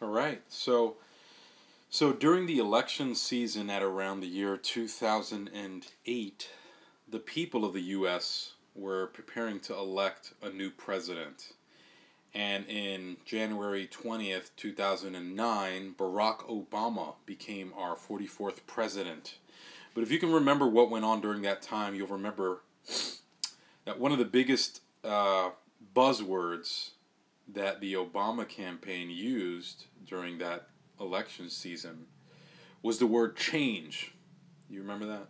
All right. So so during the election season at around the year 2008, the people of the US were preparing to elect a new president. And in January 20th, 2009, Barack Obama became our 44th president. But if you can remember what went on during that time, you'll remember that one of the biggest uh, buzzwords that the Obama campaign used during that election season was the word change. You remember that?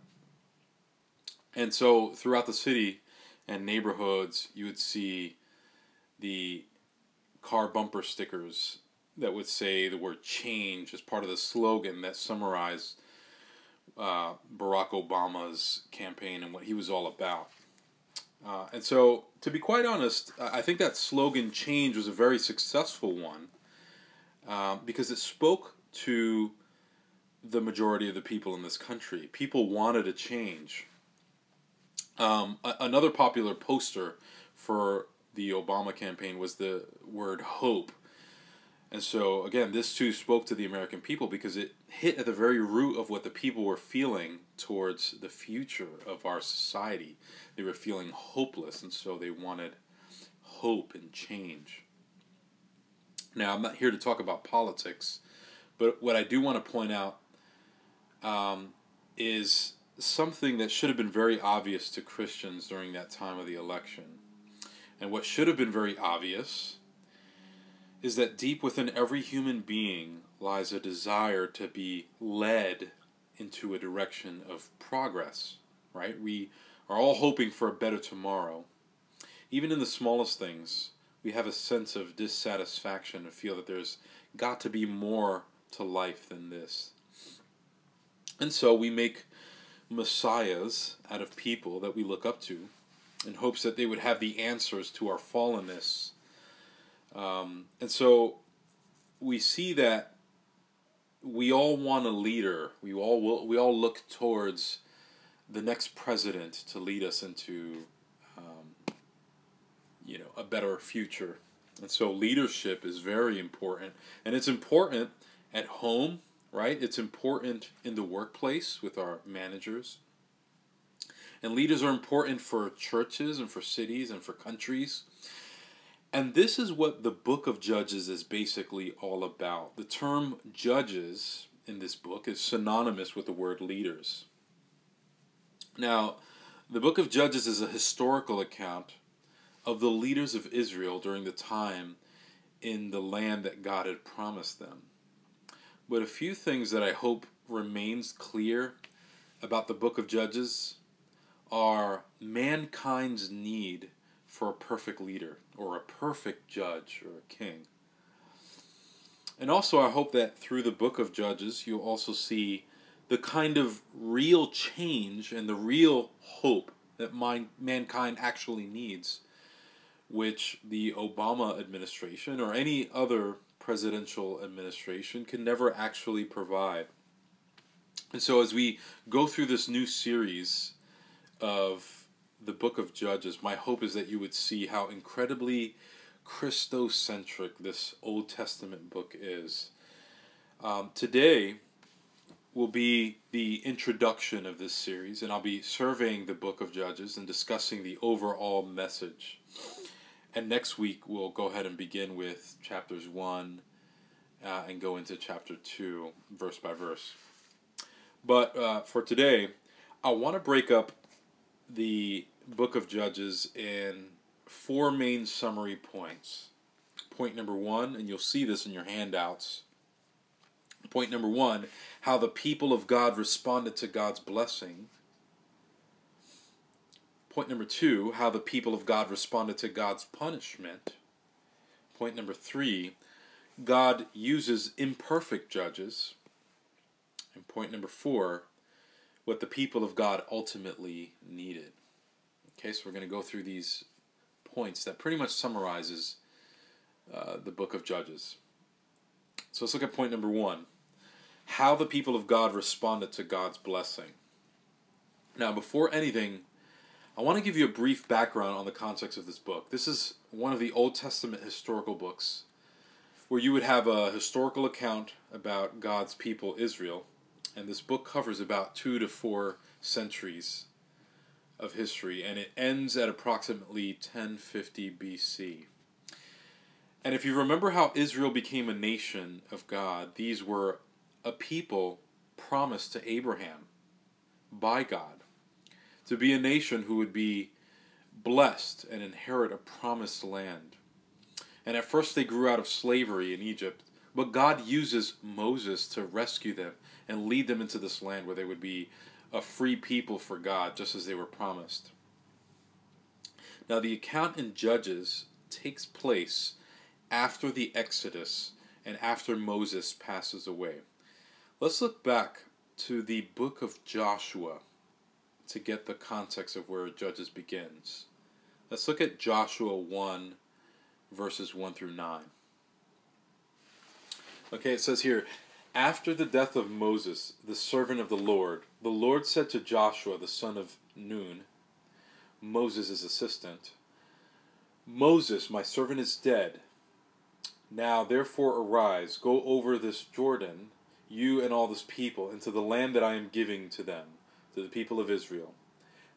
And so throughout the city and neighborhoods, you would see the car bumper stickers that would say the word change as part of the slogan that summarized uh, Barack Obama's campaign and what he was all about. Uh, and so, to be quite honest, I think that slogan change was a very successful one um, because it spoke to the majority of the people in this country. People wanted a change. Um, a- another popular poster for the Obama campaign was the word hope. And so, again, this too spoke to the American people because it hit at the very root of what the people were feeling towards the future of our society. They were feeling hopeless, and so they wanted hope and change. Now, I'm not here to talk about politics, but what I do want to point out um, is something that should have been very obvious to Christians during that time of the election. And what should have been very obvious is that deep within every human being lies a desire to be led into a direction of progress, right? We are all hoping for a better tomorrow. Even in the smallest things, we have a sense of dissatisfaction and feel that there's got to be more to life than this. And so we make messiahs out of people that we look up to in hopes that they would have the answers to our fallenness. Um, and so we see that we all want a leader. We all will, we all look towards the next president to lead us into um, you know a better future. And so leadership is very important, and it's important at home, right? It's important in the workplace with our managers. And leaders are important for churches and for cities and for countries. And this is what the book of Judges is basically all about. The term judges in this book is synonymous with the word leaders. Now, the book of Judges is a historical account of the leaders of Israel during the time in the land that God had promised them. But a few things that I hope remains clear about the book of Judges are mankind's need for a perfect leader or a perfect judge or a king. And also, I hope that through the book of Judges, you'll also see the kind of real change and the real hope that mankind actually needs, which the Obama administration or any other presidential administration can never actually provide. And so, as we go through this new series of the book of Judges, my hope is that you would see how incredibly Christocentric this Old Testament book is. Um, today will be the introduction of this series, and I'll be surveying the book of Judges and discussing the overall message. And next week, we'll go ahead and begin with chapters 1 uh, and go into chapter 2, verse by verse. But uh, for today, I want to break up the book of Judges in four main summary points. Point number one, and you'll see this in your handouts. Point number one how the people of God responded to God's blessing. Point number two how the people of God responded to God's punishment. Point number three God uses imperfect judges. And point number four what the people of God ultimately needed. Okay, so we're going to go through these points that pretty much summarizes uh, the book of Judges. So let's look at point number one how the people of God responded to God's blessing. Now, before anything, I want to give you a brief background on the context of this book. This is one of the Old Testament historical books where you would have a historical account about God's people, Israel, and this book covers about two to four centuries of history, and it ends at approximately 1050 BC. And if you remember how Israel became a nation of God, these were a people promised to Abraham by God to be a nation who would be blessed and inherit a promised land. And at first they grew out of slavery in Egypt, but God uses Moses to rescue them and lead them into this land where they would be a free people for God, just as they were promised. Now, the account in Judges takes place after the Exodus and after Moses passes away. Let's look back to the book of Joshua to get the context of where Judges begins. Let's look at Joshua 1, verses 1 through 9. Okay, it says here After the death of Moses, the servant of the Lord, the Lord said to Joshua, the son of Nun, Moses' assistant, Moses, my servant, is dead. Now therefore arise, go over this Jordan, you and all this people, into the land that I am giving to them, to the people of Israel.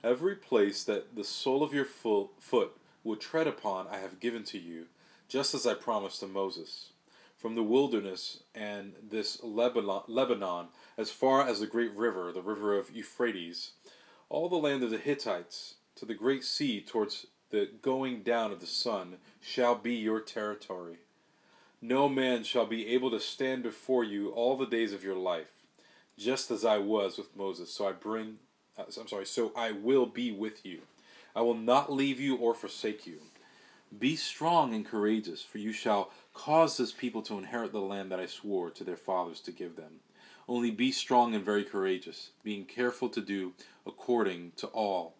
Every place that the sole of your foot will tread upon I have given to you, just as I promised to Moses. From the wilderness and this Lebanon, as far as the great river, the river of Euphrates, all the land of the Hittites, to the great sea towards the going down of the sun, shall be your territory. No man shall be able to stand before you all the days of your life, just as I was with Moses. So I bring, uh, I'm sorry, so I will be with you. I will not leave you or forsake you. Be strong and courageous, for you shall cause this people to inherit the land that I swore to their fathers to give them. Only be strong and very courageous, being careful to do according to all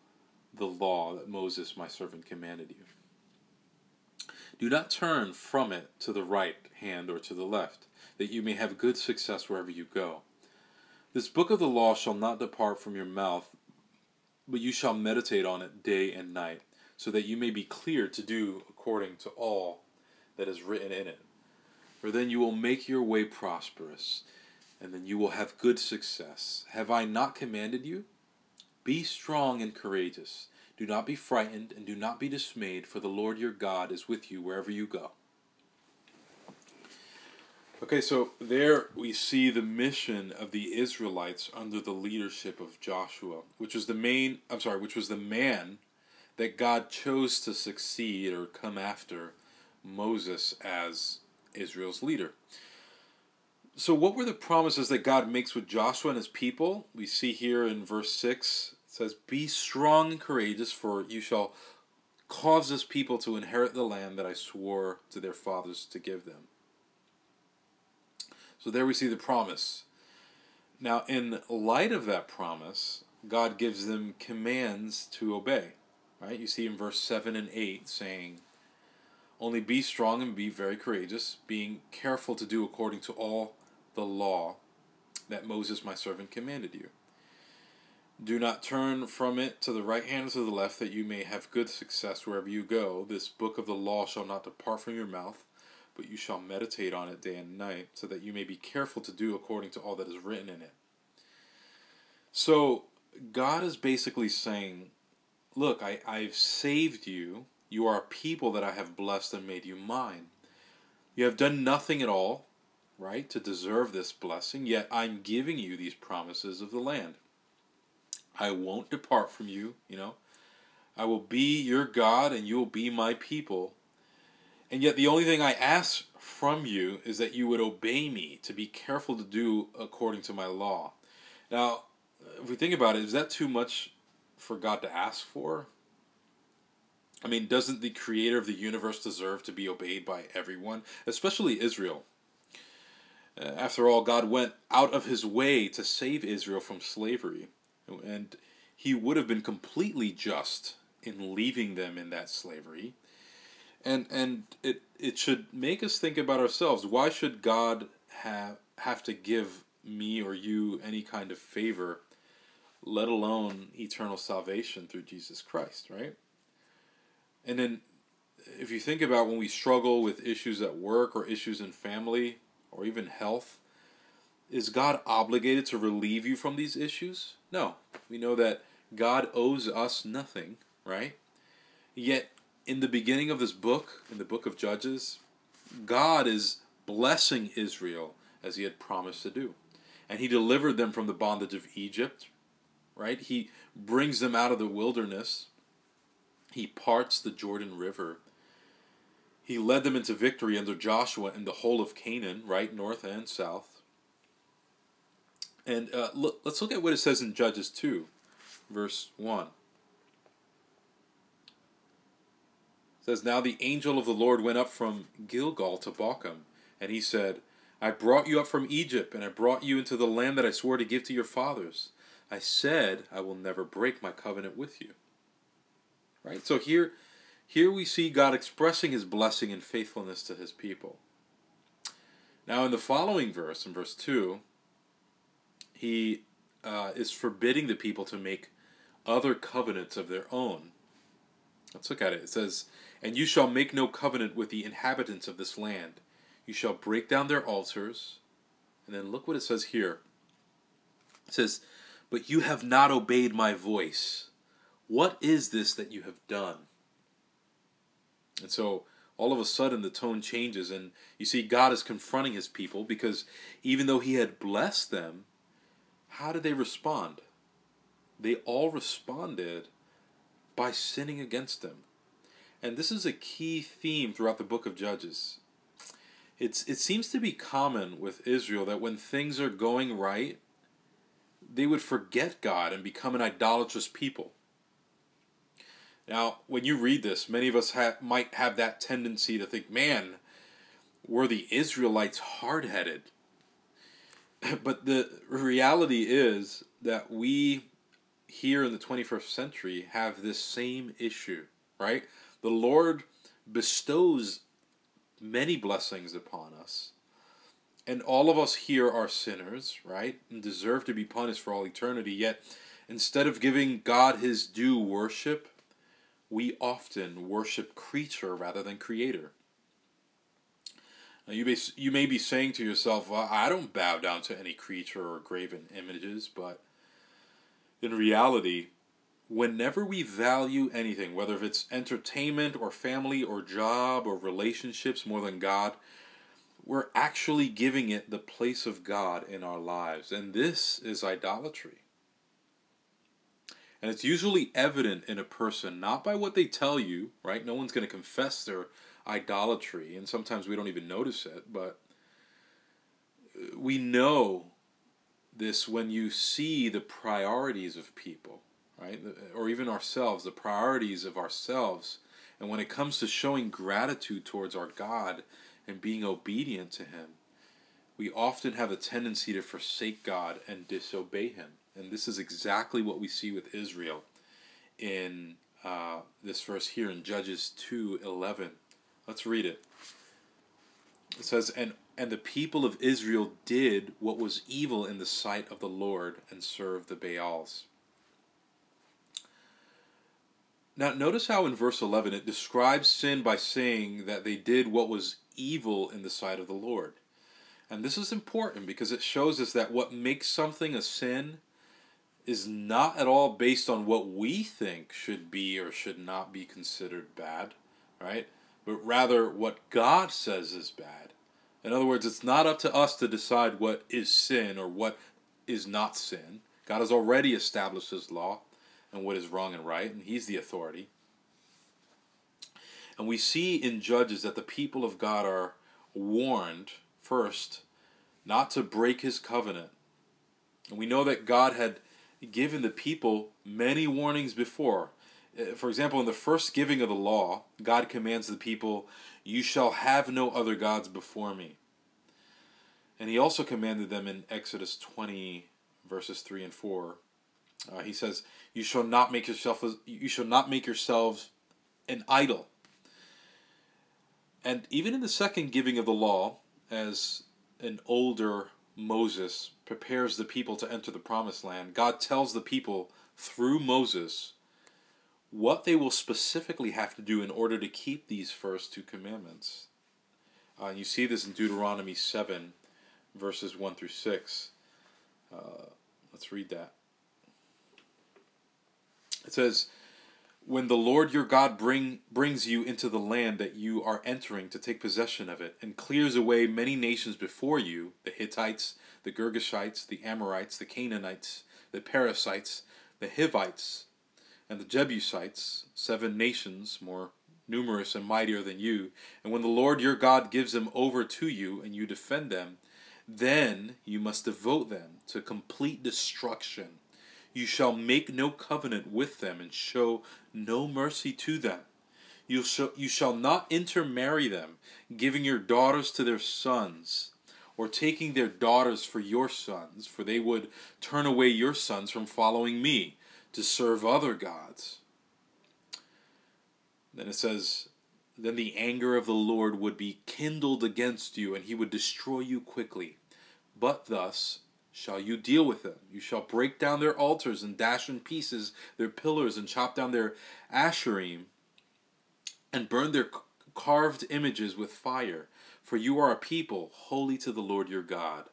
the law that Moses my servant commanded you. Do not turn from it to the right hand or to the left, that you may have good success wherever you go. This book of the law shall not depart from your mouth, but you shall meditate on it day and night, so that you may be clear to do according to all that is written in it. For then you will make your way prosperous, and then you will have good success. Have I not commanded you? Be strong and courageous. Do not be frightened and do not be dismayed, for the Lord your God is with you wherever you go. Okay, so there we see the mission of the Israelites under the leadership of Joshua, which was the main, I'm sorry, which was the man that God chose to succeed or come after Moses as Israel's leader. So, what were the promises that God makes with Joshua and his people? We see here in verse 6 it says, Be strong and courageous, for you shall cause this people to inherit the land that I swore to their fathers to give them. So there we see the promise. Now, in light of that promise, God gives them commands to obey. Right? You see in verse 7 and 8 saying, Only be strong and be very courageous, being careful to do according to all the law that Moses my servant commanded you. Do not turn from it to the right hand or to the left, that you may have good success wherever you go. This book of the law shall not depart from your mouth, but you shall meditate on it day and night, so that you may be careful to do according to all that is written in it. So, God is basically saying, Look, I, I've saved you. You are a people that I have blessed and made you mine. You have done nothing at all, right, to deserve this blessing, yet I'm giving you these promises of the land. I won't depart from you, you know. I will be your God and you will be my people. And yet the only thing I ask from you is that you would obey me, to be careful to do according to my law. Now, if we think about it, is that too much for God to ask for? I mean, doesn't the creator of the universe deserve to be obeyed by everyone, especially Israel? Uh, after all, God went out of his way to save Israel from slavery. And he would have been completely just in leaving them in that slavery. And and it it should make us think about ourselves. Why should God have have to give me or you any kind of favor, let alone eternal salvation through Jesus Christ, right? And then if you think about when we struggle with issues at work or issues in family or even health, is God obligated to relieve you from these issues? No. We know that God owes us nothing, right? Yet, in the beginning of this book, in the book of Judges, God is blessing Israel as he had promised to do. And he delivered them from the bondage of Egypt, right? He brings them out of the wilderness. He parts the Jordan River. He led them into victory under Joshua in the whole of Canaan, right, north and south. And uh, look, let's look at what it says in Judges 2, verse 1. It says, Now the angel of the Lord went up from Gilgal to Bochim, and he said, I brought you up from Egypt, and I brought you into the land that I swore to give to your fathers. I said, I will never break my covenant with you. Right? So here, here we see God expressing his blessing and faithfulness to his people. Now, in the following verse, in verse 2, he uh, is forbidding the people to make other covenants of their own. Let's look at it. It says, And you shall make no covenant with the inhabitants of this land. You shall break down their altars. And then look what it says here. It says, But you have not obeyed my voice. What is this that you have done? And so all of a sudden the tone changes, and you see God is confronting his people because even though he had blessed them, how did they respond? They all responded by sinning against him. And this is a key theme throughout the book of Judges. It's, it seems to be common with Israel that when things are going right, they would forget God and become an idolatrous people. Now, when you read this, many of us ha- might have that tendency to think, man, were the Israelites hard headed? but the reality is that we here in the 21st century have this same issue, right? The Lord bestows many blessings upon us. And all of us here are sinners, right? And deserve to be punished for all eternity. Yet, instead of giving God his due worship, we often worship creature rather than creator. Now you may you may be saying to yourself, well, "I don't bow down to any creature or graven images," but in reality, whenever we value anything, whether if it's entertainment or family or job or relationships more than God, we're actually giving it the place of God in our lives, and this is idolatry. And it's usually evident in a person not by what they tell you, right? No one's going to confess their idolatry, and sometimes we don't even notice it, but uh, we know this when you see the priorities of people, right? Or even ourselves, the priorities of ourselves. And when it comes to showing gratitude towards our God and being obedient to Him, we often have a tendency to forsake God and disobey Him. And this is exactly what we see with Israel in uh, this verse here in Judges 2:11. Let's read it. It says, and, and the people of Israel did what was evil in the sight of the Lord and served the Baals. Now, notice how in verse 11 it describes sin by saying that they did what was evil in the sight of the Lord. And this is important because it shows us that what makes something a sin is not at all based on what we think should be or should not be considered bad, right? but rather what God says is bad. In other words, it's not up to us to decide what is sin or what is not sin. God has already established His law and what is wrong and right, and He's the authority. And we see in Judges that the people of God are warned, first, not to break His covenant. And we know that God had given the people many warnings before. Uh, for example, in the first giving of the law, God commands the people, You shall have no other gods before me. And he also commanded them in Exodus 20, verses 3 and 4. Uh, he says, You shall not make yourself you shall not make yourselves an idol. And even in the second giving of the law, as an older Moses prepares the people to enter the promised land, God tells the people through Moses what they will specifically have to do in order to keep these first two commandments. Uh, you see this in Deuteronomy 7, verses 1 through 6. Uh, let's read that. It says, When the Lord your God bring, brings you into the land that you are entering to take possession of it, and clears away many nations before you the Hittites, the Girgashites, the Amorites, the Canaanites, the Perizzites, the Hivites, and the Jebusites, seven nations more numerous and mightier than you. And when the Lord your God gives them over to you, and you defend them, then you must devote them to complete destruction. You shall make no covenant with them, and show no mercy to them. You shall, you shall not intermarry them, giving your daughters to their sons, or taking their daughters for your sons, for they would turn away your sons from following me to serve other gods. Then it says, Then the anger of the Lord would be kindled against you, and he would destroy you quickly. But thus shall you deal with them. You shall break down their altars and dash in pieces their pillars and chop down their asherim and burn their carved images with fire. For you are a people holy to the Lord your God.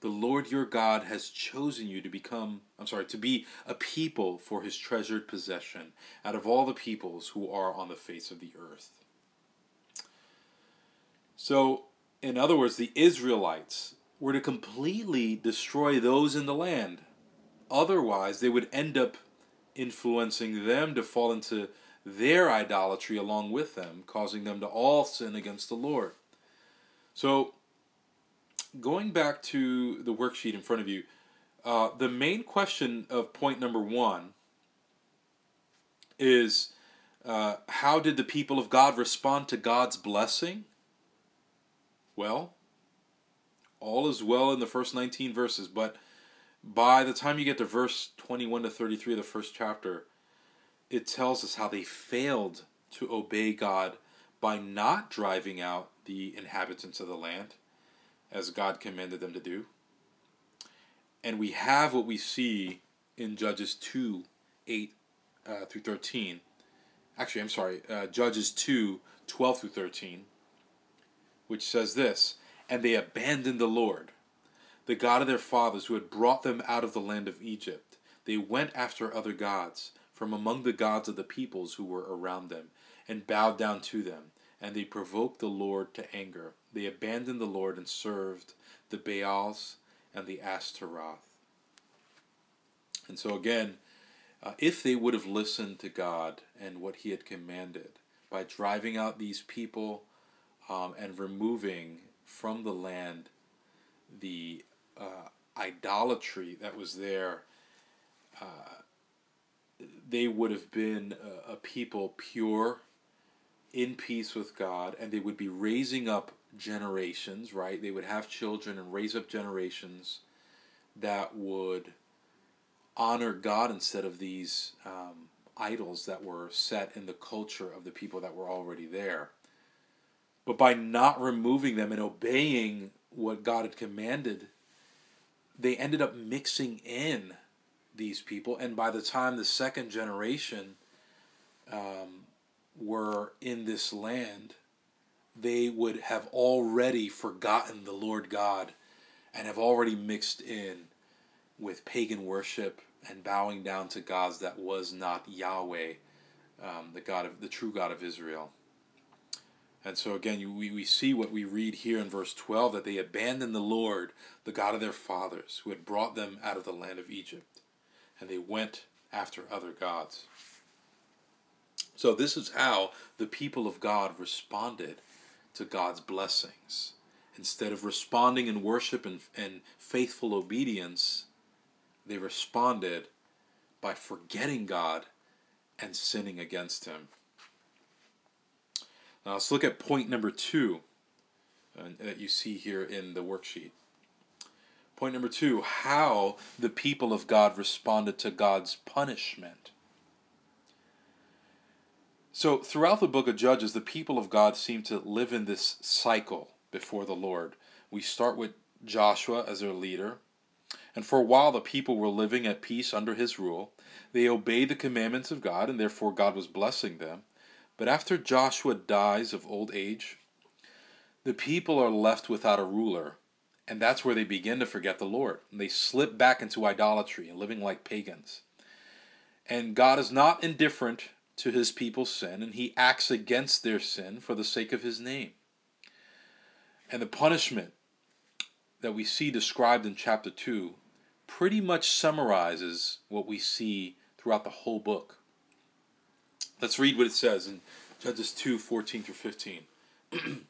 The Lord your God has chosen you to become, I'm sorry, to be a people for his treasured possession out of all the peoples who are on the face of the earth. So, in other words, the Israelites were to completely destroy those in the land. Otherwise, they would end up influencing them to fall into their idolatry along with them, causing them to all sin against the Lord. So, going back to the worksheet in front of you, uh, the main question of point number one is uh, how did the people of God respond to God's blessing? Well, all is well in the first 19 verses, but by the time you get to verse 21 to 33 of the first chapter, it tells us how they failed to obey God by not driving out the inhabitants of the land as God commanded them to do. And we have what we see in Judges 2 8 uh, through 13. Actually, I'm sorry, uh, Judges 2 12 through 13, which says this And they abandoned the Lord, the God of their fathers, who had brought them out of the land of Egypt. They went after other gods from among the gods of the peoples who were around them, and bowed down to them and they provoked the Lord to anger. They abandoned the Lord and served the Baals and the Ashtaroth. And so, again, uh, if they would have listened to God and what He had commanded by driving out these people um, and removing from the land the uh, idolatry that was there, uh, they would have been a, a people pure in peace with God, and they would be raising up generations, right? They would have children and raise up generations that would honor God instead of these um, idols that were set in the culture of the people that were already there. But by not removing them and obeying what God had commanded, they ended up mixing in these people. And by the time the second generation um, were in this land, they would have already forgotten the Lord God and have already mixed in with pagan worship and bowing down to gods that was not Yahweh, um, the God of the true God of Israel. And so again, you, we, we see what we read here in verse 12 that they abandoned the Lord, the God of their fathers, who had brought them out of the land of Egypt, and they went after other gods. So, this is how the people of God responded to God's blessings. Instead of responding in worship and, and faithful obedience, they responded by forgetting God and sinning against Him. Now, let's look at point number two uh, that you see here in the worksheet. Point number two how the people of God responded to God's punishment. So, throughout the book of Judges, the people of God seem to live in this cycle before the Lord. We start with Joshua as their leader, And for a while the people were living at peace under his rule. They obeyed the commandments of God, and therefore God was blessing them. But after Joshua dies of old age, the people are left without a ruler, and that's where they begin to forget the Lord. And they slip back into idolatry and living like pagans. And God is not indifferent to his people's sin, and he acts against their sin for the sake of his name. And the punishment that we see described in chapter 2 pretty much summarizes what we see throughout the whole book. Let's read what it says in Judges 2 14 through 15.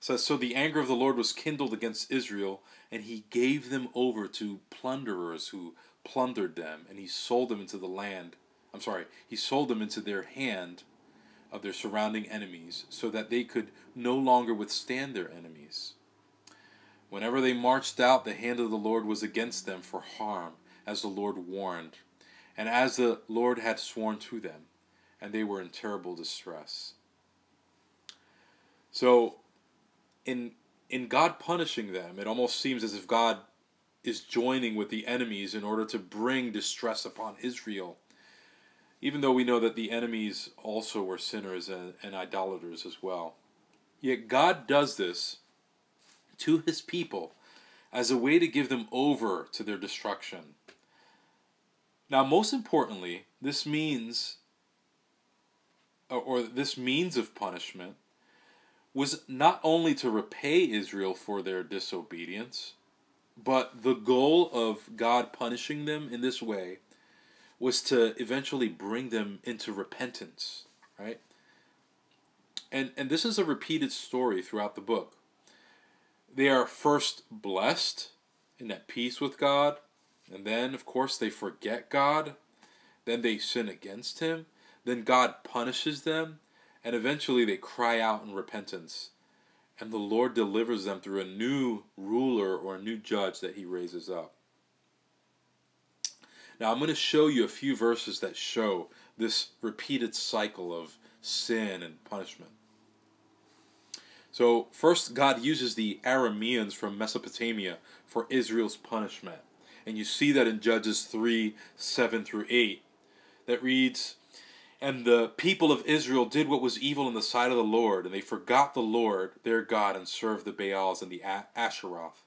says, So the anger of the Lord was kindled against Israel, and he gave them over to plunderers who plundered them, and he sold them into the land. I'm sorry, he sold them into their hand of their surrounding enemies, so that they could no longer withstand their enemies. Whenever they marched out, the hand of the Lord was against them for harm, as the Lord warned, and as the Lord had sworn to them, and they were in terrible distress. So in in God punishing them, it almost seems as if God is joining with the enemies in order to bring distress upon Israel. Even though we know that the enemies also were sinners and, and idolaters as well. Yet God does this to his people as a way to give them over to their destruction. Now, most importantly, this means, or this means of punishment, was not only to repay Israel for their disobedience, but the goal of God punishing them in this way was to eventually bring them into repentance, right? And and this is a repeated story throughout the book. They are first blessed and at peace with God, and then of course they forget God, then they sin against him, then God punishes them, and eventually they cry out in repentance. And the Lord delivers them through a new ruler or a new judge that he raises up. Now, I'm going to show you a few verses that show this repeated cycle of sin and punishment. So, first, God uses the Arameans from Mesopotamia for Israel's punishment. And you see that in Judges 3 7 through 8. That reads, and the people of Israel did what was evil in the sight of the Lord, and they forgot the Lord their God and served the Baals and the Asheroth.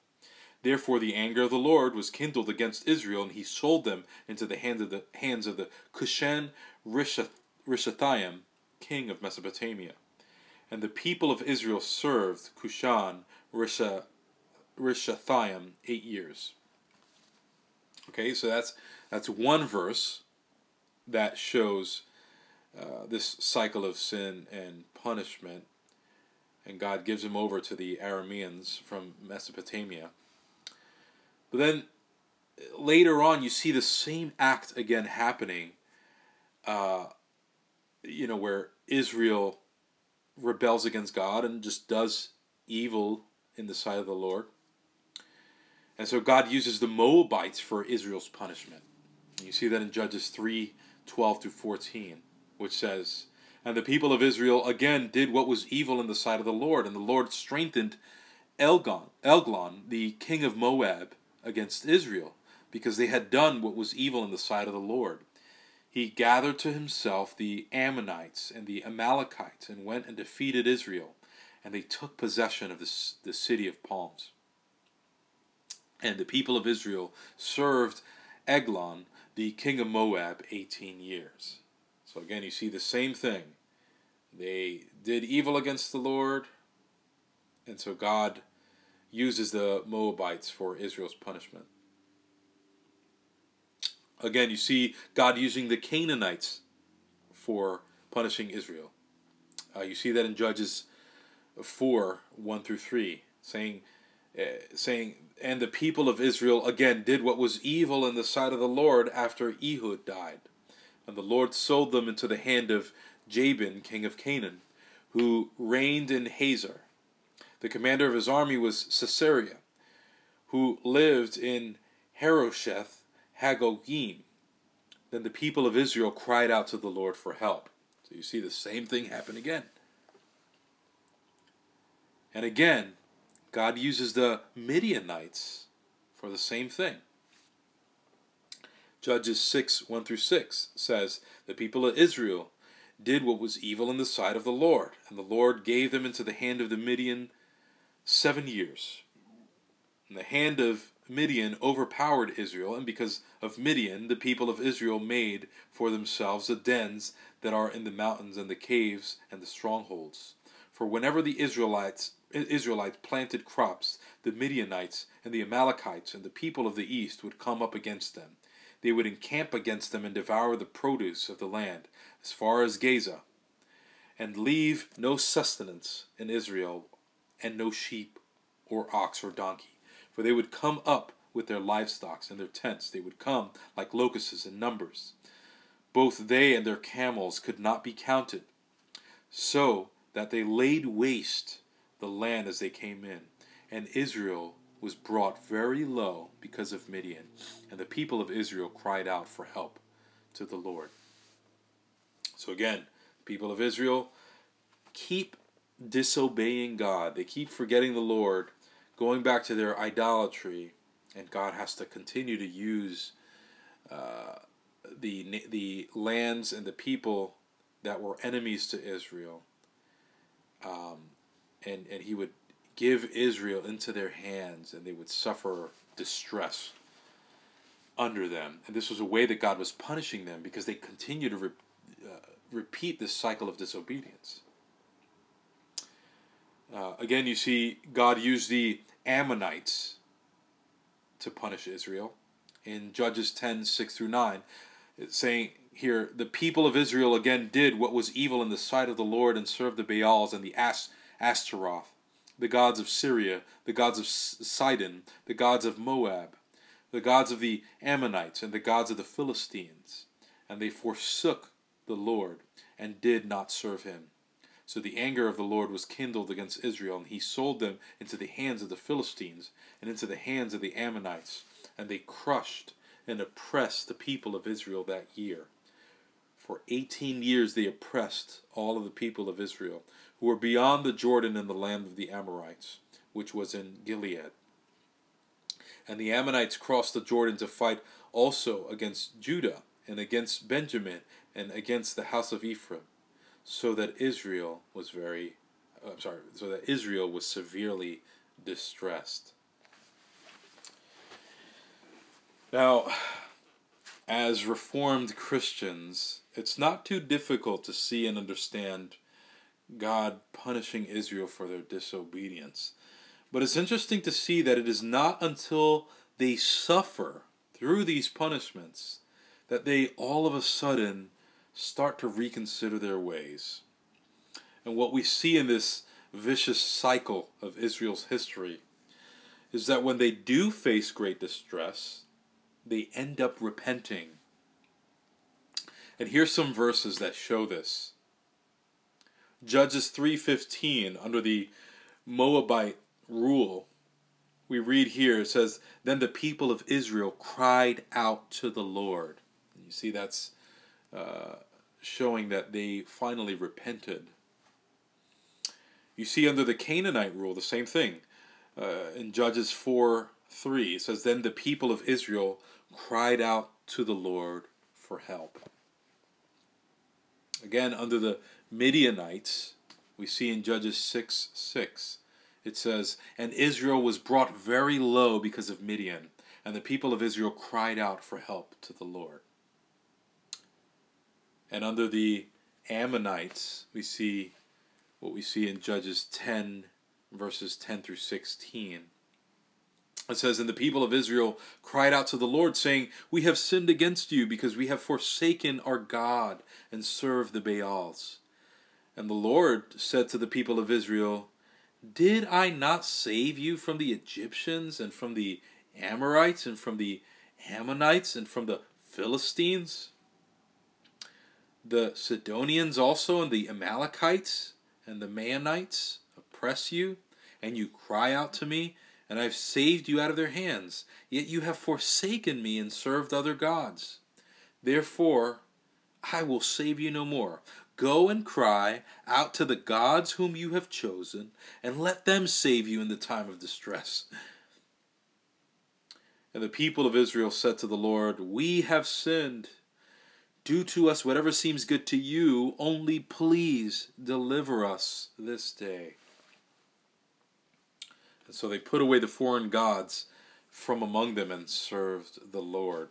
Therefore the anger of the Lord was kindled against Israel, and he sold them into the hands of the hands of the Cushan Rishathaim, king of Mesopotamia. And the people of Israel served Cushan Rishathaim eight years. Okay, so that's that's one verse that shows uh, this cycle of sin and punishment, and God gives him over to the Arameans from Mesopotamia. But then later on, you see the same act again happening. Uh, you know, where Israel rebels against God and just does evil in the sight of the Lord. And so God uses the Moabites for Israel's punishment. You see that in Judges 3 12 through 14 which says, And the people of Israel again did what was evil in the sight of the Lord, and the Lord strengthened Elgon, Elglon, the king of Moab, against Israel, because they had done what was evil in the sight of the Lord. He gathered to himself the Ammonites and the Amalekites and went and defeated Israel, and they took possession of the, the city of palms. And the people of Israel served Eglon, the king of Moab, 18 years. So again, you see the same thing. They did evil against the Lord, and so God uses the Moabites for Israel's punishment. Again, you see God using the Canaanites for punishing Israel. Uh, you see that in Judges 4 1 through 3, saying, Eh, saying, And the people of Israel again did what was evil in the sight of the Lord after Ehud died. And the Lord sold them into the hand of Jabin, king of Canaan, who reigned in Hazor. The commander of his army was Sisera, who lived in Harosheth Hagoyim. Then the people of Israel cried out to the Lord for help. So you see the same thing happen again. And again, God uses the Midianites for the same thing. Judges 6 1 through 6 says, The people of Israel did what was evil in the sight of the Lord, and the Lord gave them into the hand of the Midian seven years. And the hand of Midian overpowered Israel, and because of Midian, the people of Israel made for themselves the dens that are in the mountains and the caves and the strongholds. For whenever the Israelites Israelites planted crops, the Midianites and the Amalekites and the people of the east would come up against them. They would encamp against them and devour the produce of the land as far as Gaza, and leave no sustenance in Israel, and no sheep or ox or donkey. For they would come up with their livestock and their tents. They would come like locusts in numbers. Both they and their camels could not be counted, so that they laid waste the land as they came in. And Israel was brought very low because of Midian. And the people of Israel cried out for help to the Lord. So again, people of Israel keep disobeying God. They keep forgetting the Lord, going back to their idolatry, and God has to continue to use uh, the the lands and the people that were enemies to Israel, um, and and He would give Israel into their hands, and they would suffer distress under them. And this was a way that God was punishing them because they continued to re- uh, repeat this cycle of disobedience. Uh, again, you see God used the Ammonites to punish Israel in Judges 10 6 through 9. It's saying here, the people of Israel again did what was evil in the sight of the Lord and served the Baals and the As- Ashtaroth, the gods of Syria, the gods of Sidon, the gods of Moab, the gods of the Ammonites, and the gods of the Philistines. And they forsook the Lord and did not serve him. So the anger of the Lord was kindled against Israel, and he sold them into the hands of the Philistines and into the hands of the Ammonites, and they crushed and oppressed the people of Israel that year. For eighteen years they oppressed all of the people of Israel, who were beyond the Jordan in the land of the Amorites, which was in Gilead. And the Ammonites crossed the Jordan to fight also against Judah, and against Benjamin, and against the house of Ephraim so that Israel was very, uh, I'm sorry, so that Israel was severely distressed. Now, as Reformed Christians, it's not too difficult to see and understand God punishing Israel for their disobedience. But it's interesting to see that it is not until they suffer through these punishments that they all of a sudden start to reconsider their ways. And what we see in this vicious cycle of Israel's history is that when they do face great distress, they end up repenting. And here's some verses that show this. Judges 3:15 under the Moabite rule we read here it says then the people of Israel cried out to the Lord. You see that's uh, showing that they finally repented. You see, under the Canaanite rule, the same thing. Uh, in Judges 4 3, it says, Then the people of Israel cried out to the Lord for help. Again, under the Midianites, we see in Judges 6 6, it says, And Israel was brought very low because of Midian, and the people of Israel cried out for help to the Lord. And under the Ammonites, we see what we see in Judges 10, verses 10 through 16. It says, And the people of Israel cried out to the Lord, saying, We have sinned against you, because we have forsaken our God and served the Baals. And the Lord said to the people of Israel, Did I not save you from the Egyptians, and from the Amorites, and from the Ammonites, and from the Philistines? the Sidonians also and the Amalekites and the Maonites oppress you, and you cry out to me, and I have saved you out of their hands. Yet you have forsaken me and served other gods. Therefore, I will save you no more. Go and cry out to the gods whom you have chosen, and let them save you in the time of distress. And the people of Israel said to the Lord, We have sinned. Do to us whatever seems good to you, only please deliver us this day. And so they put away the foreign gods from among them and served the Lord.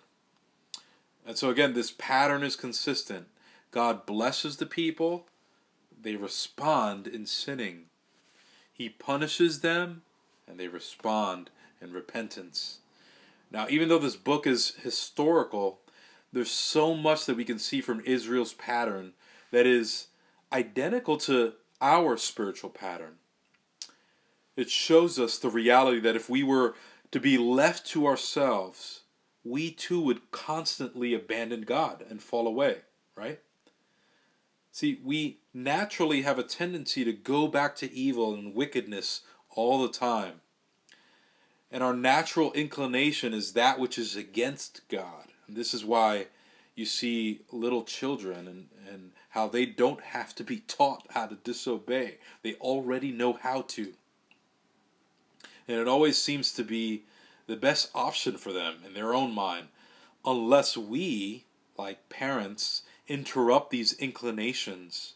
And so again, this pattern is consistent. God blesses the people, they respond in sinning. He punishes them, and they respond in repentance. Now, even though this book is historical, there's so much that we can see from Israel's pattern that is identical to our spiritual pattern. It shows us the reality that if we were to be left to ourselves, we too would constantly abandon God and fall away, right? See, we naturally have a tendency to go back to evil and wickedness all the time. And our natural inclination is that which is against God. And this is why you see little children and, and how they don't have to be taught how to disobey. They already know how to. And it always seems to be the best option for them in their own mind, unless we, like parents, interrupt these inclinations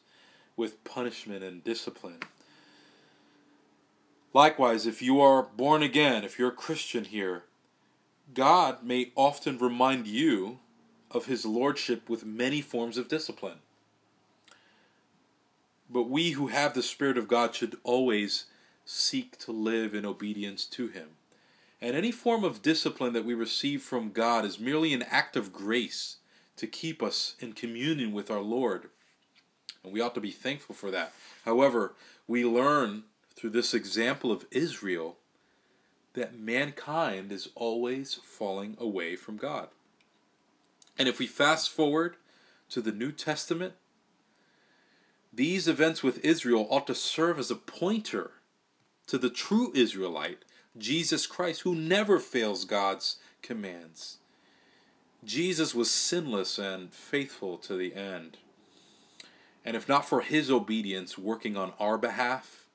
with punishment and discipline. Likewise, if you are born again, if you're a Christian here, God may often remind you of his lordship with many forms of discipline. But we who have the Spirit of God should always seek to live in obedience to him. And any form of discipline that we receive from God is merely an act of grace to keep us in communion with our Lord. And we ought to be thankful for that. However, we learn through this example of Israel that mankind is always falling away from God. And if we fast forward to the New Testament, these events with Israel ought to serve as a pointer to the true Israelite, Jesus Christ, who never fails God's commands. Jesus was sinless and faithful to the end. And if not for his obedience working on our behalf,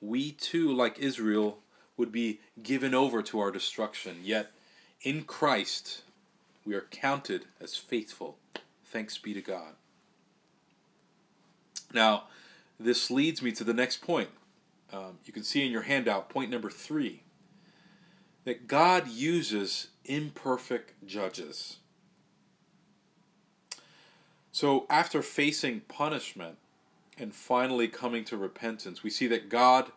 we too, like Israel, would be given over to our destruction. Yet in Christ, we are counted as faithful. Thanks be to God. Now, this leads me to the next point. Um, you can see in your handout, point number three, that God uses imperfect judges. So, after facing punishment and finally coming to repentance, we see that God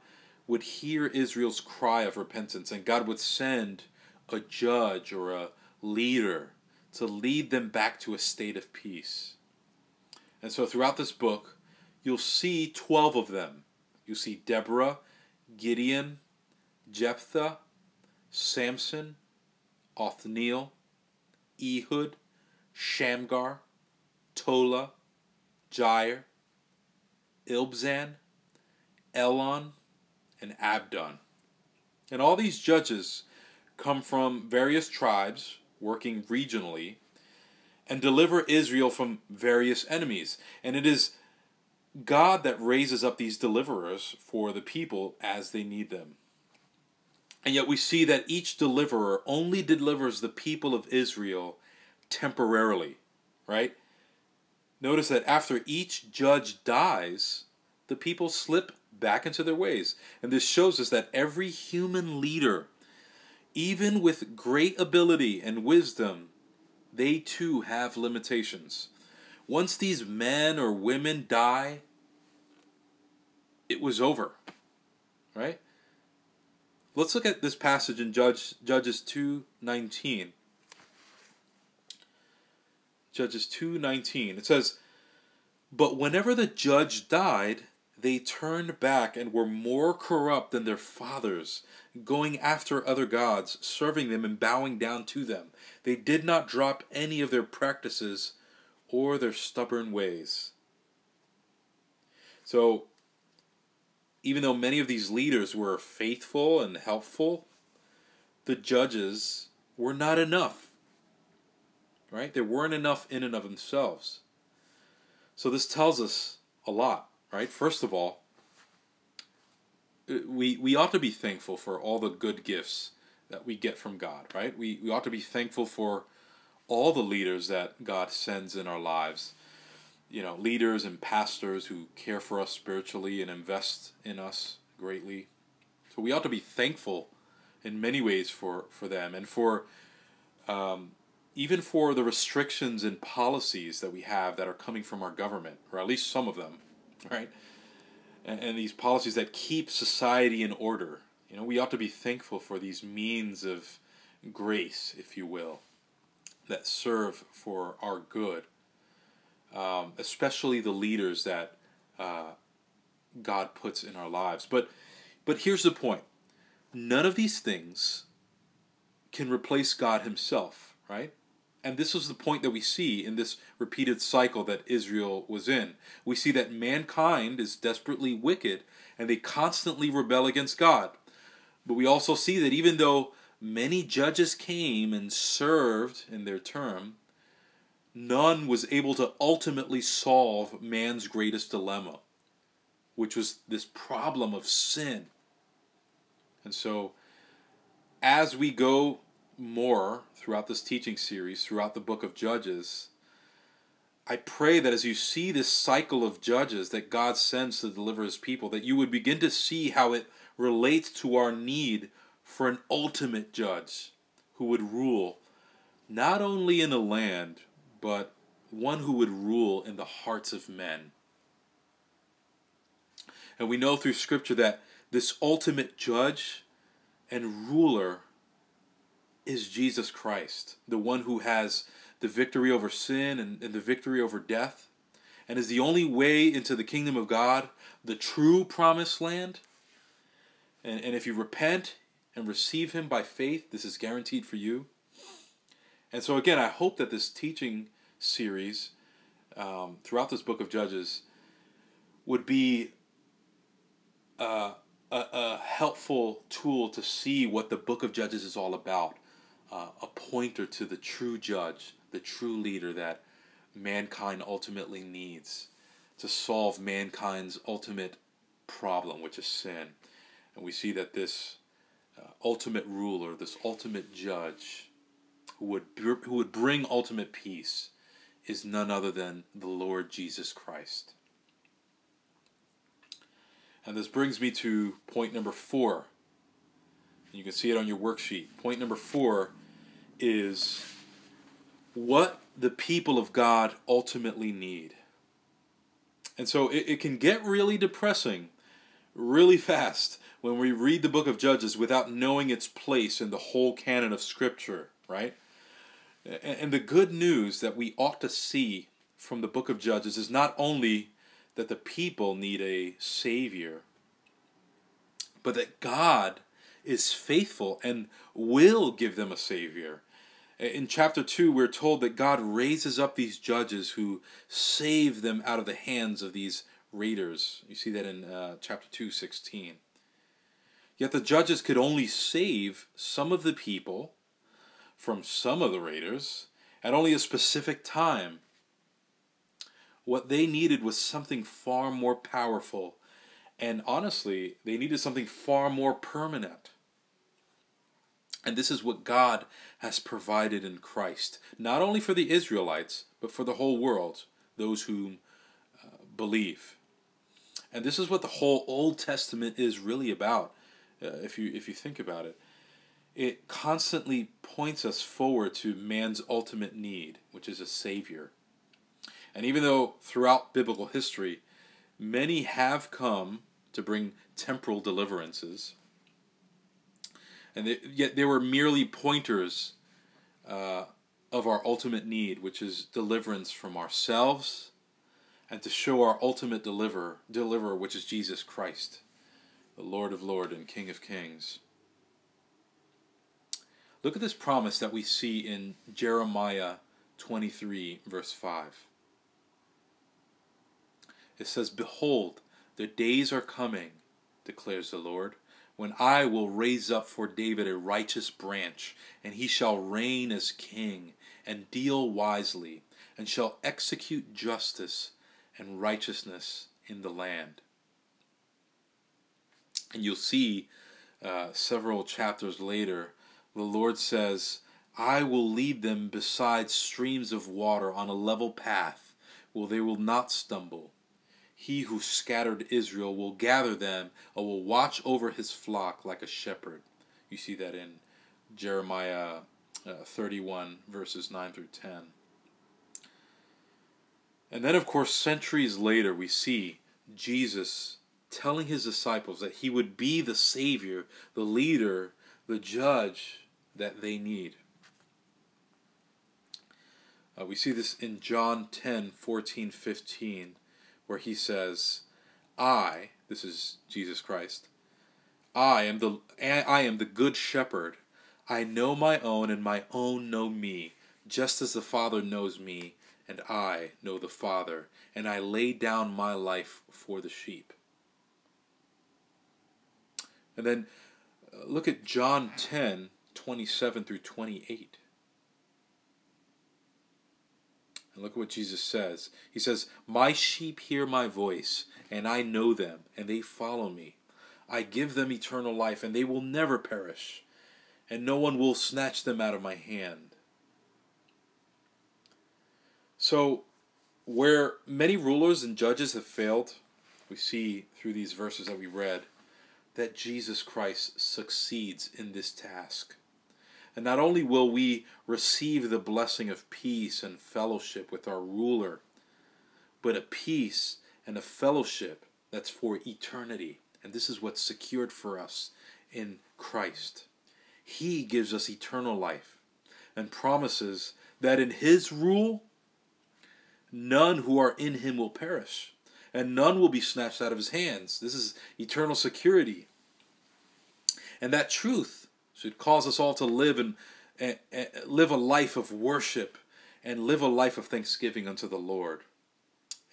would hear Israel's cry of repentance and God would send a judge or a leader to lead them back to a state of peace. And so, throughout this book, you'll see 12 of them. You'll see Deborah, Gideon, Jephthah, Samson, Othniel, Ehud, Shamgar, Tola, Jair, Ibzan, Elon, and Abdon. And all these judges come from various tribes working regionally and deliver Israel from various enemies. And it is God that raises up these deliverers for the people as they need them. And yet we see that each deliverer only delivers the people of Israel temporarily, right? Notice that after each judge dies, the people slip back into their ways. And this shows us that every human leader, even with great ability and wisdom, they too have limitations. Once these men or women die, it was over. Right? Let's look at this passage in Judge, Judges 2:19. Judges 2:19. It says, "But whenever the judge died, they turned back and were more corrupt than their fathers, going after other gods, serving them and bowing down to them. They did not drop any of their practices or their stubborn ways." So, even though many of these leaders were faithful and helpful, the judges were not enough right? They weren't enough in and of themselves. So this tells us a lot, right? First of all, uh, we, we ought to be thankful for all the good gifts that we get from God, right? We, we ought to be thankful for all the leaders that God sends in our lives. You know, leaders and pastors who care for us spiritually and invest in us greatly. So we ought to be thankful in many ways for, for them and for um, even for the restrictions and policies that we have that are coming from our government, or at least some of them, right? And, and these policies that keep society in order. You know, we ought to be thankful for these means of grace, if you will, that serve for our good, um, especially the leaders that uh, God puts in our lives. But, but here's the point: none of these things can replace God Himself, right? And this is the point that we see in this repeated cycle that Israel was in. We see that mankind is desperately wicked and they constantly rebel against God. But we also see that even though many judges came and served in their term, none was able to ultimately solve man's greatest dilemma, which was this problem of sin. And so, as we go more throughout this teaching series, throughout the book of Judges, I pray that as you see this cycle of judges that God sends to deliver his people, that you would begin to see how it relates to our need for an ultimate judge who would rule not only in the land, but one who would rule in the hearts of men. And we know through Scripture that this ultimate judge and ruler is Jesus Christ, the one who has the victory over sin and, and the victory over death, and is the only way into the kingdom of God, the true promised land. And, and if you repent and receive Him by faith, this is guaranteed for you. And so, again, I hope that this teaching series um, throughout this book of Judges would be uh, a, a helpful tool to see what the book of Judges is all about uh, a pointer to the true judge, the true leader that mankind ultimately needs to solve mankind's ultimate problem, which is sin. And we see that this uh, ultimate ruler, this ultimate judge, who would who would bring ultimate peace, is none other than the Lord Jesus Christ. And this brings me to point number four. You can see it on your worksheet. Point number four is what the people of God ultimately need. And so it, it can get really depressing really fast when we read the book of Judges without knowing its place in the whole canon of Scripture, right? And, and the good news that we ought to see from the book of Judges is not only that the people need a Savior, but that God is faithful and will give them a Savior. In chapter 2, we're told that God raises up these judges who save them out of the hands of these raiders. You see that in uh, chapter 2, 16. Yet the judges could only save some of the people from some of the raiders at only a specific time. What they needed was something far more powerful, and honestly, they needed something far more permanent. And this is what God has provided in Christ, not only for the Israelites, but for the whole world, those who uh, believe. And this is what the whole Old Testament is really about, uh, if you if you think about it. It constantly points us forward to man's ultimate need, which is a savior. And even though throughout biblical history, many have come to bring temporal deliverances, and they, yet they were merely pointers uh, of our ultimate need, which is deliverance from ourselves, and to show our ultimate deliverer, deliverer, which is Jesus Christ, the Lord of Lords and King of Kings. Look at this promise that we see in Jeremiah 23, verse 5. It says, Behold, the days are coming, declares the Lord, when I will raise up for David a righteous branch, and he shall reign as king, and deal wisely, and shall execute justice and righteousness in the land. And you'll see uh, several chapters later the Lord says, I will lead them beside streams of water on a level path, where they will not stumble. He who scattered Israel will gather them and will watch over his flock like a shepherd. You see that in Jeremiah uh, 31, verses 9 through 10. And then, of course, centuries later, we see Jesus telling his disciples that he would be the Savior, the leader, the judge that they need. Uh, we see this in John 10 14, 15, where he says, I, this is Jesus Christ, I am the I am the good shepherd. I know my own and my own know me, just as the Father knows me and I know the Father, and I lay down my life for the sheep. And then uh, look at John 10 27 through 28. And look at what Jesus says. He says, My sheep hear my voice, and I know them, and they follow me. I give them eternal life, and they will never perish, and no one will snatch them out of my hand. So, where many rulers and judges have failed, we see through these verses that we read that Jesus Christ succeeds in this task. And not only will we receive the blessing of peace and fellowship with our ruler, but a peace and a fellowship that's for eternity. And this is what's secured for us in Christ. He gives us eternal life and promises that in His rule, none who are in Him will perish, and none will be snatched out of His hands. This is eternal security. And that truth should cause us all to live and, and, and live a life of worship and live a life of thanksgiving unto the Lord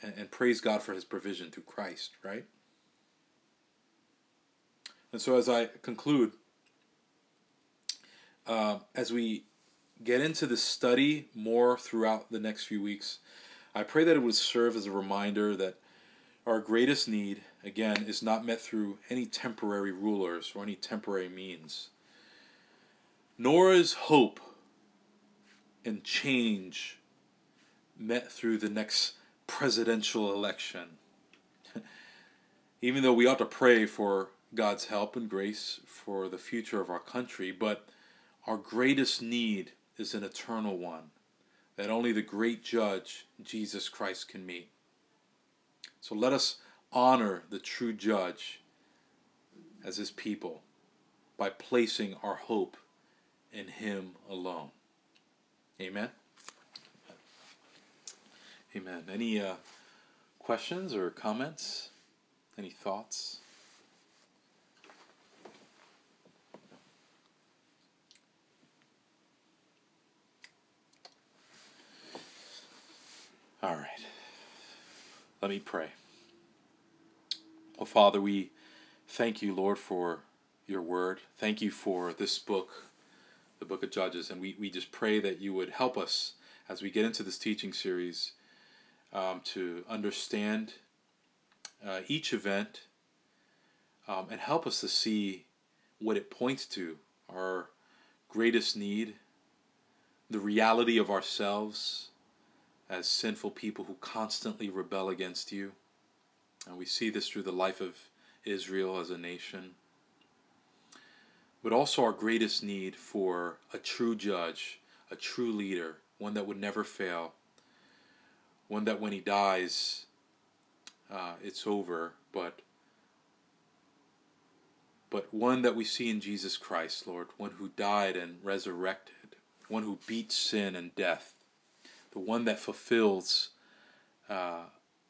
and, and praise God for his provision through Christ, right? And so, as I conclude, uh, as we get into this study more throughout the next few weeks, I pray that it would serve as a reminder that our greatest need, again, is not met through any temporary rulers or any temporary means, nor is hope and change met through the next presidential election. Even though we ought to pray for God's help and grace for the future of our country, but our greatest need is an eternal one that only the great judge, Jesus Christ, can meet. So let us honor the true judge as his people by placing our hope in him alone. Amen. Amen. Any uh, questions or comments? Any thoughts? All right. Let me pray. Oh, Father, we thank you, Lord, for your word. Thank you for this book, the book of Judges. And we, we just pray that you would help us as we get into this teaching series um, to understand uh, each event um, and help us to see what it points to our greatest need, the reality of ourselves as sinful people who constantly rebel against you. And we see this through the life of Israel as a nation. But also our greatest need for a true judge, a true leader, one that would never fail, one that when he dies, uh, it's over, but but one that we see in Jesus Christ, Lord, one who died and resurrected, one who beat sin and death, the one that fulfills uh,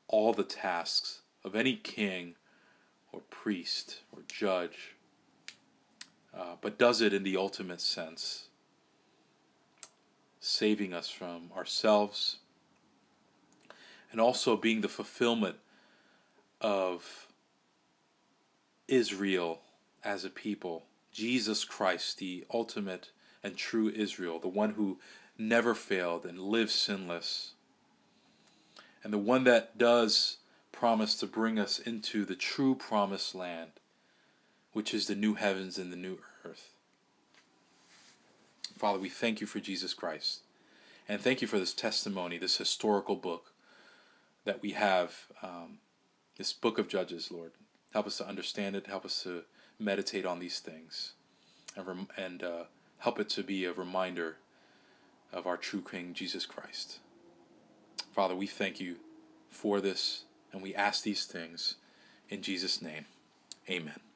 all the tasks of any king or priest or judge, uh, but does it in the ultimate sense, saving us from ourselves and also being the fulfillment of Israel as a people. Jesus Christ, the ultimate and true Israel, the one who never failed and lives sinless, and the one that does promise to bring us into the true promised land, which is the new heavens and the new earth. Father, we thank you for Jesus Christ. And thank you for this testimony, this historical book that we have, um, this book of Judges, Lord. Help us to understand it. Help us to meditate on these things. And, rem- and uh, help it to be a reminder of our true King, Jesus Christ. Father, we thank you for this, and we ask these things in Jesus' name. Amen.